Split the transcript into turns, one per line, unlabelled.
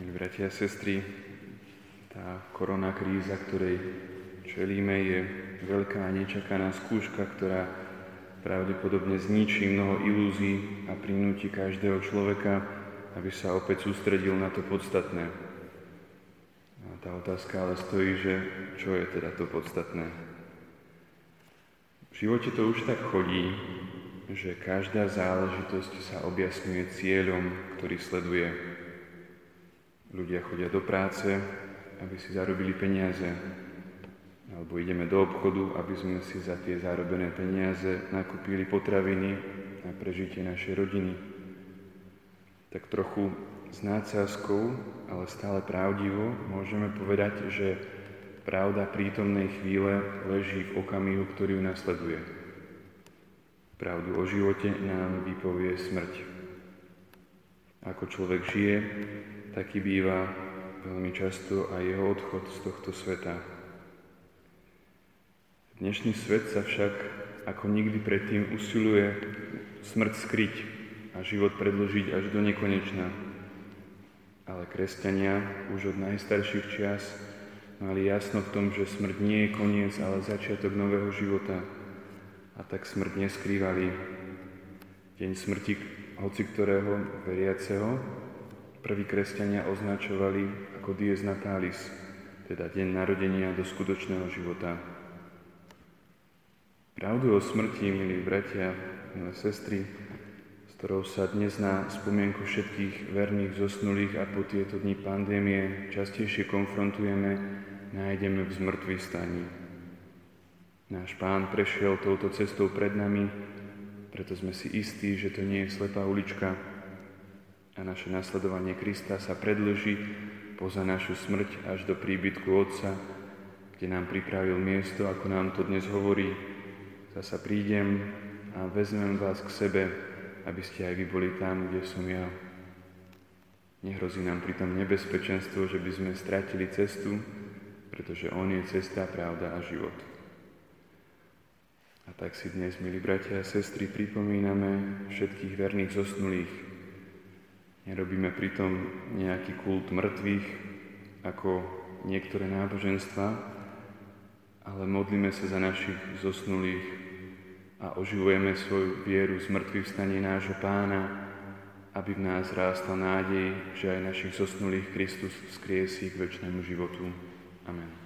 Milí bratia a sestry, tá korona kríza, ktorej čelíme, je veľká nečakaná skúška, ktorá pravdepodobne zničí mnoho ilúzií a prinúti každého človeka, aby sa opäť sústredil na to podstatné. A tá otázka ale stojí, že čo je teda to podstatné? V živote to už tak chodí, že každá záležitosť sa objasňuje cieľom, ktorý sleduje. Ľudia chodia do práce, aby si zarobili peniaze, alebo ideme do obchodu, aby sme si za tie zarobené peniaze nakúpili potraviny na prežitie našej rodiny. Tak trochu s nácázkou, ale stále pravdivo, môžeme povedať, že pravda prítomnej chvíle leží v okamihu, ktorý ju nasleduje. Pravdu o živote nám vypovie smrť. Ako človek žije, taký býva veľmi často aj jeho odchod z tohto sveta. Dnešný svet sa však ako nikdy predtým usiluje smrť skryť a život predložiť až do nekonečna. Ale kresťania už od najstarších čias mali jasno v tom, že smrť nie je koniec, ale začiatok nového života. A tak smrť neskrývali. Deň smrti hoci ktorého veriaceho, prví kresťania označovali ako dies natalis, teda deň narodenia do skutočného života. Pravdu o smrti, milí bratia, milé sestry, s ktorou sa dnes na spomienku všetkých verných zosnulých a po tieto dni pandémie častejšie konfrontujeme, nájdeme v zmrtvých staní. Náš pán prešiel touto cestou pred nami preto sme si istí, že to nie je slepá ulička a naše nasledovanie Krista sa predlží poza našu smrť až do príbytku Otca, kde nám pripravil miesto, ako nám to dnes hovorí. Zasa prídem a vezmem vás k sebe, aby ste aj vy boli tam, kde som ja. Nehrozí nám pritom nebezpečenstvo, že by sme stratili cestu, pretože On je cesta, pravda a život. A tak si dnes, milí bratia a sestry, pripomíname všetkých verných zosnulých. Nerobíme pritom nejaký kult mŕtvych, ako niektoré náboženstva, ale modlíme sa za našich zosnulých a oživujeme svoju vieru z mŕtvych vstanie nášho pána, aby v nás rástla nádej, že aj našich zosnulých Kristus vzkriesí k väčšnému životu. Amen.